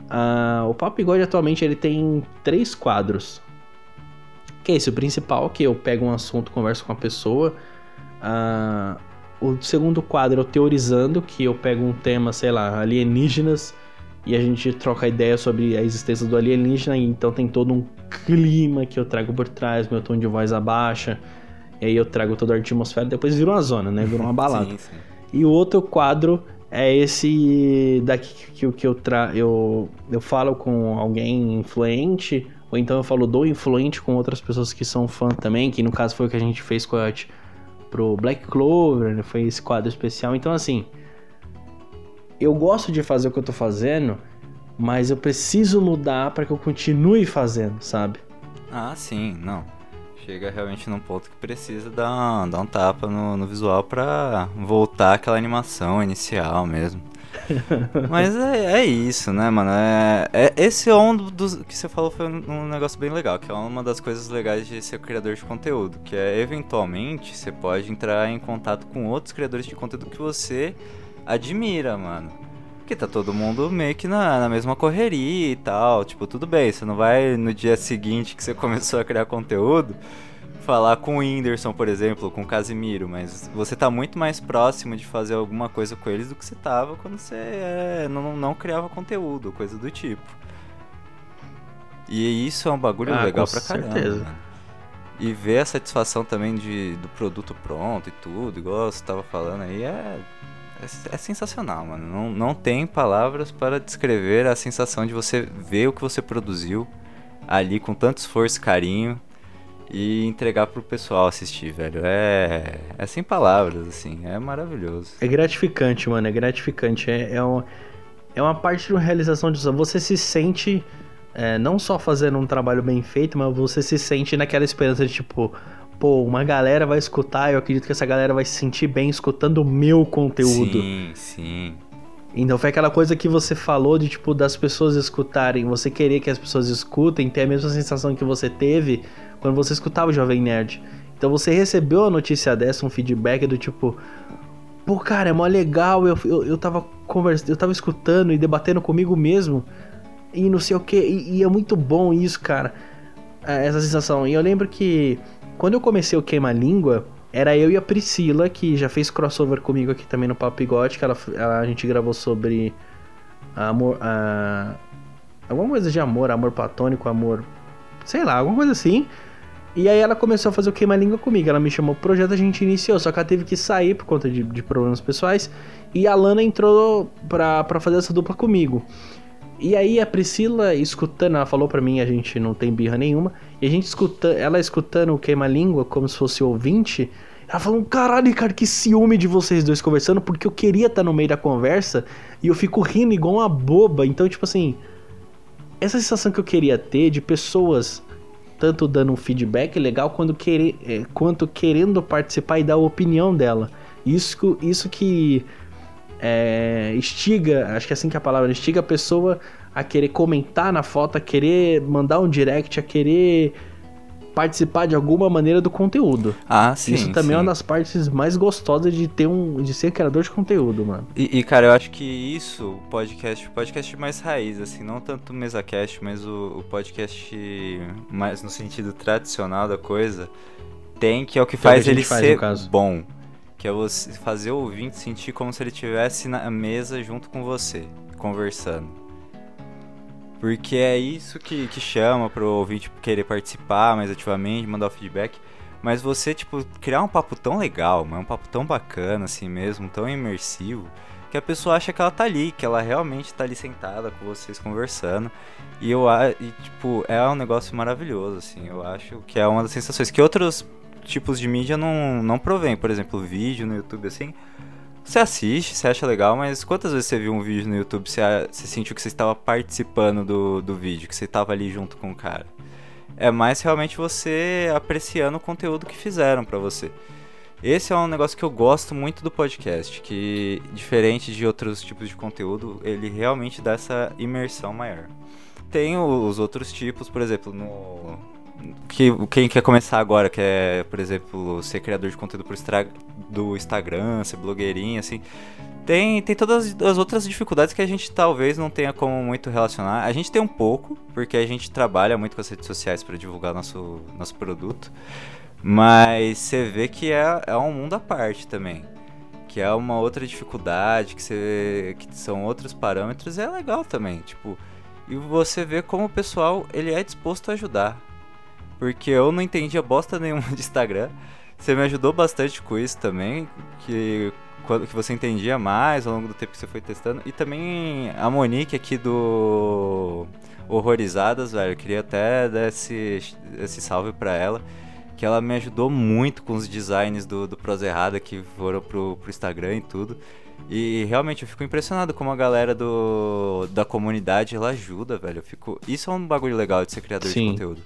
Ah, o Papo Bigode atualmente ele tem três quadros. Que é esse, o principal, que eu pego um assunto, converso com a pessoa. Ah, o segundo quadro é o Teorizando, que eu pego um tema, sei lá, alienígenas e a gente troca ideia sobre a existência do alienígena, e então tem todo um clima que eu trago por trás, meu tom de voz abaixa, e aí eu trago toda a atmosfera, depois vira uma zona, né? Vira uma balada. Sim, sim. E o outro quadro é esse daqui que, que eu, tra eu eu falo com alguém influente, ou então eu falo do influente com outras pessoas que são fã também, que no caso foi o que a gente fez com a pro Black Clover, né? foi esse quadro especial. Então assim, eu gosto de fazer o que eu tô fazendo, mas eu preciso mudar para que eu continue fazendo, sabe? Ah, sim, não. Chega realmente num ponto que precisa dar, dar um tapa no, no visual pra voltar aquela animação inicial mesmo. Mas é, é isso, né, mano? É, é- esse é dos que você falou foi um, um negócio bem legal, que é uma das coisas legais de ser criador de conteúdo, que é eventualmente você pode entrar em contato com outros criadores de conteúdo que você admira, mano. Porque tá todo mundo meio que na, na mesma correria e tal. Tipo, tudo bem, você não vai no dia seguinte que você começou a criar conteúdo falar com o Whindersson, por exemplo, com o Casimiro, mas você tá muito mais próximo de fazer alguma coisa com eles do que você tava quando você é, não, não criava conteúdo, coisa do tipo. E isso é um bagulho Ah, legal pra caramba. certeza. mano. E ver a satisfação também de, do produto pronto e tudo, igual você tava falando aí, é, é, é sensacional, mano. Não, não tem palavras para descrever a sensação de você ver o que você produziu ali com tanto esforço e carinho e entregar pro pessoal assistir, velho. É, é sem palavras, assim, é maravilhoso. É gratificante, mano, é gratificante. É, é, um, é uma parte de uma realização disso. Você se sente é, não só fazendo um trabalho bem feito, mas você se sente naquela esperança de tipo, pô, uma galera vai escutar, eu acredito que essa galera vai se sentir bem escutando o meu conteúdo. Sim, sim. Então foi aquela coisa que você falou de tipo das pessoas escutarem, você querer que as pessoas escutem, ter a mesma sensação que você teve quando você escutava o Jovem Nerd. Então você recebeu a notícia dessa, um feedback do tipo, pô, cara, é mó legal, eu, eu, eu tava conversando, eu tava escutando e debatendo comigo mesmo, e não sei o que, e, é muito bom isso, cara, é, essa sensação. E eu lembro que quando eu comecei o Queima Língua, era eu e a Priscila, que já fez crossover comigo aqui também no Papo que ela, a gente gravou sobre amor. A, alguma coisa de amor, amor platônico, amor. Sei lá, alguma coisa assim. E aí ela começou a fazer o queima-língua comigo. Ela me chamou pro projeto, a gente iniciou. Só que ela teve que sair por conta de, de problemas pessoais. E a Lana entrou pra, pra fazer essa dupla comigo. E aí a Priscila escutando, ela falou pra mim, a gente não tem birra nenhuma. E a gente escuta, ela escutando o queima-língua como se fosse ouvinte. Ela falou, caralho, cara, que ciúme de vocês dois conversando, porque eu queria estar no meio da conversa e eu fico rindo igual uma boba. Então, tipo assim, essa sensação que eu queria ter de pessoas tanto dando um feedback legal quanto, querer, é, quanto querendo participar e dar a opinião dela. Isso, isso que é, instiga, acho que é assim que é a palavra, instiga a pessoa a querer comentar na foto, a querer mandar um direct, a querer participar de alguma maneira do conteúdo. Ah, sim. Isso também sim. é uma das partes mais gostosas de ter um, de ser criador de conteúdo, mano. E, e cara, eu acho que isso, o podcast, podcast mais raiz, assim, não tanto o MesaCast, mas o, o podcast mais no sentido tradicional da coisa, tem que é o que faz que ele faz, ser bom. Que é você fazer o ouvinte sentir como se ele estivesse na mesa junto com você, conversando. Porque é isso que, que chama pro ouvinte querer participar mais ativamente, mandar o feedback. Mas você, tipo, criar um papo tão legal, um papo tão bacana assim mesmo, tão imersivo, que a pessoa acha que ela tá ali, que ela realmente tá ali sentada com vocês conversando. E eu e, tipo, é um negócio maravilhoso, assim. Eu acho que é uma das sensações que outros tipos de mídia não, não provém. Por exemplo, vídeo no YouTube, assim. Você assiste, você acha legal, mas quantas vezes você viu um vídeo no YouTube você, você sentiu que você estava participando do, do vídeo, que você estava ali junto com o cara? É mais realmente você apreciando o conteúdo que fizeram pra você. Esse é um negócio que eu gosto muito do podcast, que diferente de outros tipos de conteúdo, ele realmente dá essa imersão maior. Tem os outros tipos, por exemplo, no que quem quer começar agora, que é, por exemplo, ser criador de conteúdo pro do Instagram, ser blogueirinho, assim, tem, tem todas as outras dificuldades que a gente talvez não tenha como muito relacionar. A gente tem um pouco, porque a gente trabalha muito com as redes sociais para divulgar nosso, nosso produto. Mas você vê que é, é um mundo à parte também. Que é uma outra dificuldade, que, você, que são outros parâmetros, é legal também. Tipo, e você vê como o pessoal ele é disposto a ajudar. Porque eu não entendia bosta nenhuma de Instagram. Você me ajudou bastante com isso também. Que, que você entendia mais ao longo do tempo que você foi testando. E também a Monique aqui do Horrorizadas, velho. Eu queria até dar esse, esse salve pra ela. Que ela me ajudou muito com os designs do, do Prosa Errada que foram pro, pro Instagram e tudo. E realmente eu fico impressionado como a galera do, da comunidade ela ajuda, velho. Eu fico, isso é um bagulho legal de ser criador Sim. de conteúdo.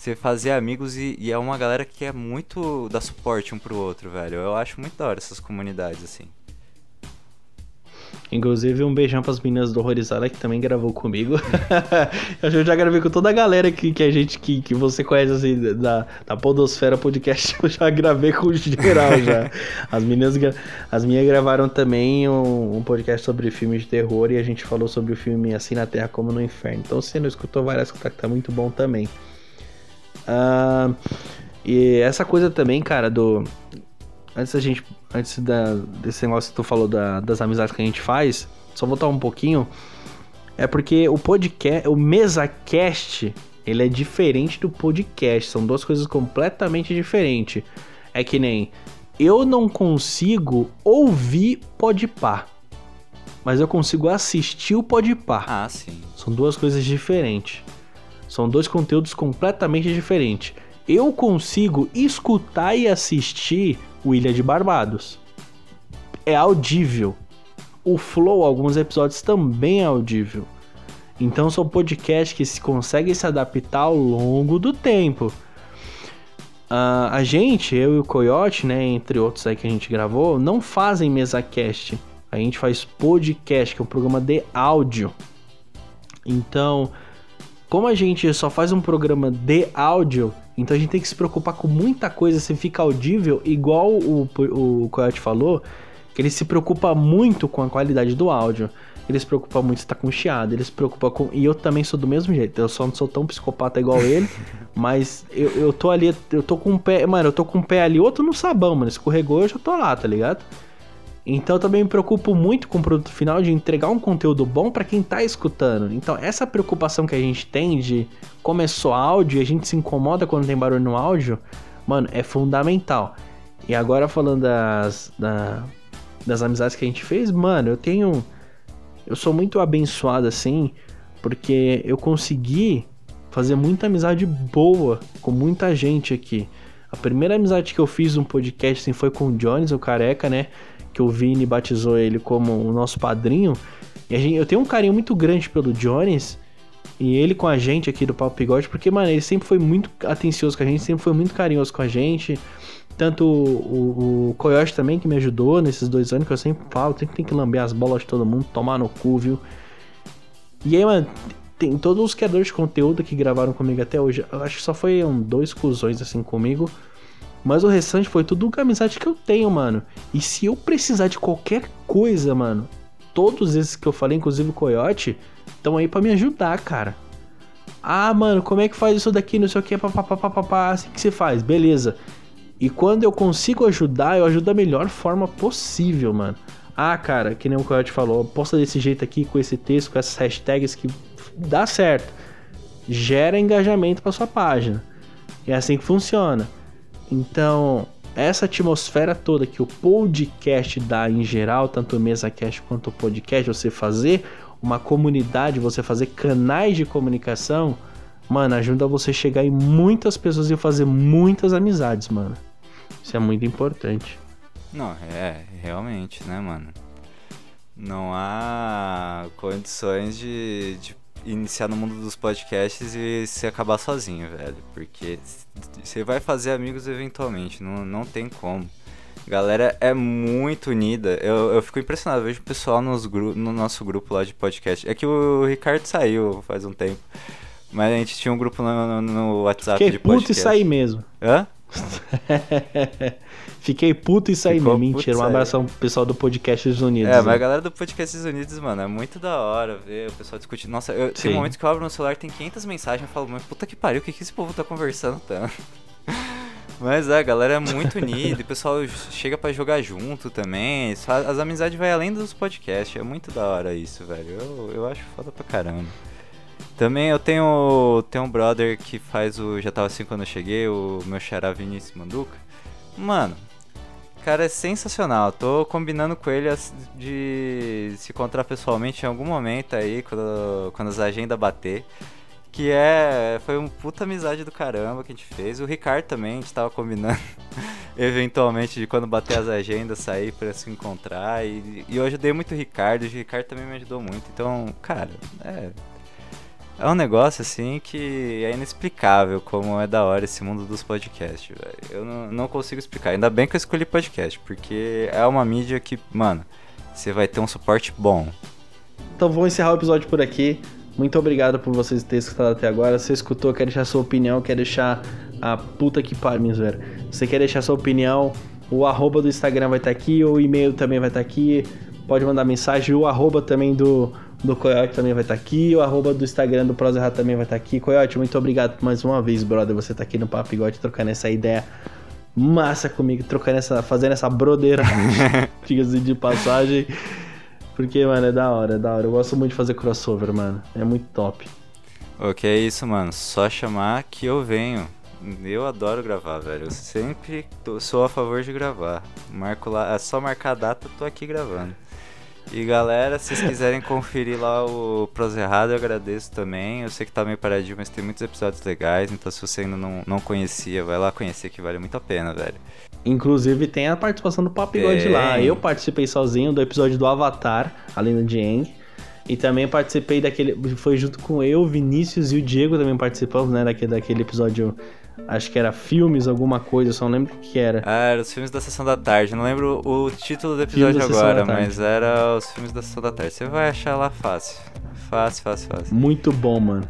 Você fazer amigos e, e é uma galera que é muito dar suporte um pro outro, velho. Eu acho muito da hora essas comunidades, assim. Inclusive, um beijão pras meninas do Horrorizada que também gravou comigo. eu já gravei com toda a galera que, que a gente, que, que você conhece, assim, da, da Podosfera Podcast. Eu já gravei com geral já. As meninas, as minhas gravaram também um, um podcast sobre filmes de terror e a gente falou sobre o filme Assim na Terra como no Inferno. Então, se não escutou, vai lá escutar que tá muito bom também. Ah, e essa coisa também, cara, do. Antes da gente. Antes da, desse negócio que tu falou da- das amizades que a gente faz, só voltar um pouquinho. É porque o podcast. O MesaCast, ele é diferente do podcast. São duas coisas completamente diferentes. É que nem. Eu não consigo ouvir Podpah. Mas eu consigo assistir o Podpah. Ah, sim. São duas coisas diferentes. São dois conteúdos completamente diferentes. eu consigo escutar e assistir o Ilha de Barbados. É audível. O Flow, alguns episódios também é audível. Então são podcasts que se conseguem se adaptar ao longo do tempo. Uh, a gente, eu e o Coyote, né, entre outros aí que a gente gravou, não fazem mesa cast. A gente faz podcast, que é um programa de áudio. Então, como a gente só faz um programa de áudio, então a gente tem que se preocupar com muita coisa se fica audível, igual o, o Coyote falou, que ele se preocupa muito com a qualidade do áudio. Ele se preocupa muito se tá com chiado, ele se preocupa com. E eu também sou do mesmo jeito. Eu só não sou tão psicopata igual ele. mas eu, eu tô ali, eu tô com um pé. Mano, eu tô com um pé ali, outro no sabão, mano. Escorregou, eu já tô lá, tá ligado? Então eu também me preocupo muito com o produto final de entregar um conteúdo bom para quem tá escutando. Então essa preocupação que a gente tem de começou áudio e a gente se incomoda quando tem barulho no áudio, mano, é fundamental. E agora falando das, da, das amizades que a gente fez, mano, eu tenho eu sou muito abençoado assim, porque eu consegui fazer muita amizade boa com muita gente aqui. A primeira amizade que eu fiz no podcast assim, foi com o Jones, o careca, né? Que o Vini batizou ele como o nosso padrinho. E gente, eu tenho um carinho muito grande pelo Jones e ele com a gente aqui do Papo Bigode, porque, mano, ele sempre foi muito atencioso com a gente, sempre foi muito carinhoso com a gente. Tanto o, o, Coyote também, que me ajudou nesses dois anos, que eu sempre falo, tem que lamber as bolas de todo mundo, tomar no cu, viu? E aí, mano, tem todos os criadores de conteúdo que gravaram comigo até hoje. Eu acho que só foi um, dois cuzões assim comigo. Mas o restante foi tudo com a amizade que eu tenho, mano. E se eu precisar de qualquer coisa, mano, todos esses que eu falei, inclusive o Coyote, estão aí para me ajudar, cara. Ah, mano, como é que faz isso daqui? Não sei o que, papapá, assim que você faz, beleza. E quando eu consigo ajudar, eu ajudo da melhor forma possível, mano. Ah, cara, que nem o Coyote falou, posta desse jeito aqui, com esse texto, com essas hashtags que dá certo. Gera engajamento para sua página. É assim que funciona. Então, essa atmosfera toda que o podcast dá em geral, tanto o MesaCast quanto o podcast, você fazer uma comunidade, você fazer canais de comunicação, mano, ajuda você chegar em muitas pessoas e fazer muitas amizades, mano. Isso é muito importante. Não, é, realmente, né, mano? Não há condições de, de iniciar no mundo dos podcasts e se acabar sozinho, velho. Porque você vai fazer amigos eventualmente, não, não tem como. Galera é muito unida. Eu, eu fico impressionado. Eu vejo o pessoal nos gru no nosso grupo lá de podcast. É que o Ricardo saiu faz um tempo. Mas a gente tinha um grupo no, no WhatsApp Fiquei de podcast. puto e saí mesmo. Hã? Fiquei puto e saí mesmo. Mentira, um abração pro pessoal do Podcasts Unidos. É, né? mas a galera do Podcasts Unidos, mano, é muito da hora ver o pessoal discutindo. Nossa, eu, tem momentos que eu abro no celular tem 500 mensagens e falo, mas puta que pariu, o que, que esse povo tá conversando tanto? Mas é, a galera é muito unida, o pessoal chega para jogar junto também. As amizades vai além dos podcasts, é muito da hora isso, velho. Eu, eu acho foda pra caramba. Também eu tenho, tenho um brother que faz o. Já tava assim quando eu cheguei, o meu xará Vinícius Manduca. Mano, cara é sensacional. Tô combinando com ele de se encontrar pessoalmente em algum momento aí, quando, quando as agendas bater. Que é. Foi uma puta amizade do caramba que a gente fez. O Ricardo também, a gente tava combinando eventualmente de quando bater as agendas sair para se encontrar. E, e eu ajudei muito o Ricardo, o Ricardo também me ajudou muito. Então, cara, é. É um negócio assim que é inexplicável como é da hora esse mundo dos podcasts, velho. Eu não, não consigo explicar. Ainda bem que eu escolhi podcast, porque é uma mídia que, mano, você vai ter um suporte bom. Então vamos encerrar o episódio por aqui. Muito obrigado por vocês terem escutado até agora. Se você escutou, quer deixar sua opinião, quer deixar a puta que pariu, velho. Você quer deixar sua opinião, o arroba do Instagram vai estar tá aqui, o e-mail também vai estar tá aqui. Pode mandar mensagem, o arroba também do, do Coyote também vai estar tá aqui, o arroba do Instagram do Prosa Errado também vai estar tá aqui. Coyote, muito obrigado mais uma vez, brother. Você tá aqui no Papo Bigode trocando essa ideia massa comigo, trocando essa, fazendo essa brodeira, diga-se de passagem. Porque, mano, é da hora, é da hora. Eu gosto muito de fazer crossover, mano. É muito top. Ok, é isso, mano. Só chamar que eu venho. Eu adoro gravar, velho. Eu sempre tô, sou a favor de gravar. Marco lá, é só marcar a data, tô aqui gravando. E galera, se vocês quiserem conferir lá o Pros Errado, eu agradeço também. Eu sei que tá meio paradinho, mas tem muitos episódios legais. Então se você ainda não, não conhecia, vai lá conhecer que vale muito a pena, velho. Inclusive tem a participação do Papo God lá. Eu participei sozinho do episódio do Avatar, além do Dieng. E também participei daquele. Foi junto com eu, Vinícius e o Diego também participamos, né? Daquele, daquele episódio. Acho que era filmes, alguma coisa, só não lembro o que era. Ah, era os filmes da Sessão da Tarde. Não lembro o título do episódio agora, mas era os filmes da Sessão da Tarde. Você vai achar lá fácil. Fácil, fácil, fácil. Muito bom, mano.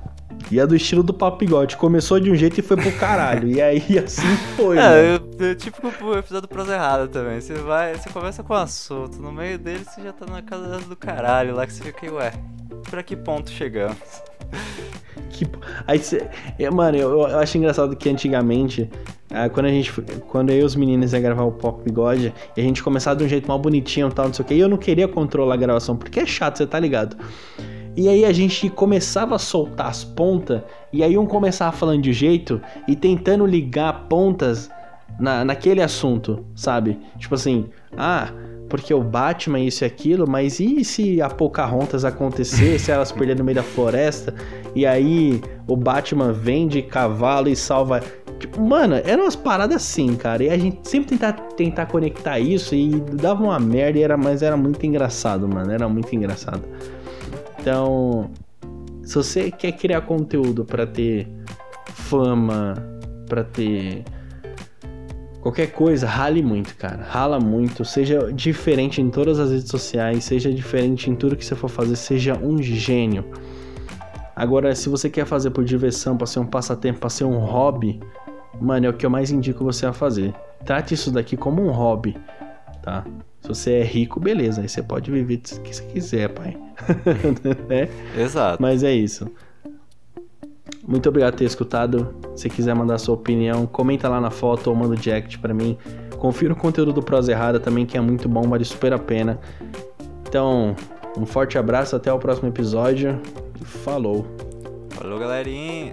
E é do estilo do Papigote. Começou de um jeito e foi pro caralho. e aí assim foi. É, eu, eu, tipo o episódio do Prosa Errada também. Você vai, você começa com um assunto. No meio dele você já tá na casa do caralho lá que você fica, ué, pra que ponto chegamos? Que, aí cê, é, mano, eu, eu, acho engraçado que antigamente, é, quando a gente. Quando eu e os meninos ia gravar o Pop Bigode, e a gente começava de um jeito mal bonitinho e tal, não sei o que, e eu não queria controlar a gravação, porque é chato, você tá ligado? E aí a gente começava a soltar as pontas, e aí um começava falando de jeito e tentando ligar pontas na, naquele assunto, sabe? Tipo assim, ah, porque o Batman isso e aquilo, mas e se a Pocahontas acontecer, se elas perderem no meio da floresta, e aí o Batman vem de cavalo e salva. Tipo, mano, eram umas paradas assim, cara. E a gente sempre tentar, tentar conectar isso e dava uma merda, era, mas era muito engraçado, mano. Era muito engraçado. Então, se você quer criar conteúdo para ter fama, para ter qualquer coisa, rale muito, cara. Rala muito, seja diferente em todas as redes sociais, seja diferente em tudo que você for fazer, seja um gênio. Agora, se você quer fazer por diversão, para ser um passatempo, para ser um hobby, mano, é o que eu mais indico você a fazer. Trate isso daqui como um hobby, tá? Se você é rico, beleza, aí você pode viver o que você quiser, pai. né? Exato. Mas é isso. Muito obrigado por ter escutado. Se quiser mandar sua opinião, comenta lá na foto ou manda o direct para mim. Confira o conteúdo do Prosa Errada também, que é muito bom, vale super a pena. Então, um forte abraço, até o próximo episódio. Falou. Falou, galerinha.